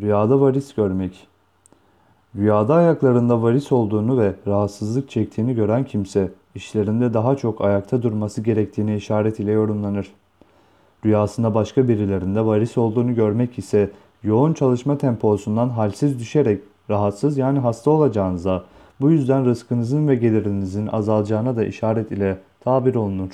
Rüyada varis görmek. Rüyada ayaklarında varis olduğunu ve rahatsızlık çektiğini gören kimse, işlerinde daha çok ayakta durması gerektiğini işaret ile yorumlanır. Rüyasında başka birilerinde varis olduğunu görmek ise yoğun çalışma temposundan halsiz düşerek rahatsız yani hasta olacağınıza, bu yüzden rızkınızın ve gelirinizin azalacağına da işaret ile tabir olunur.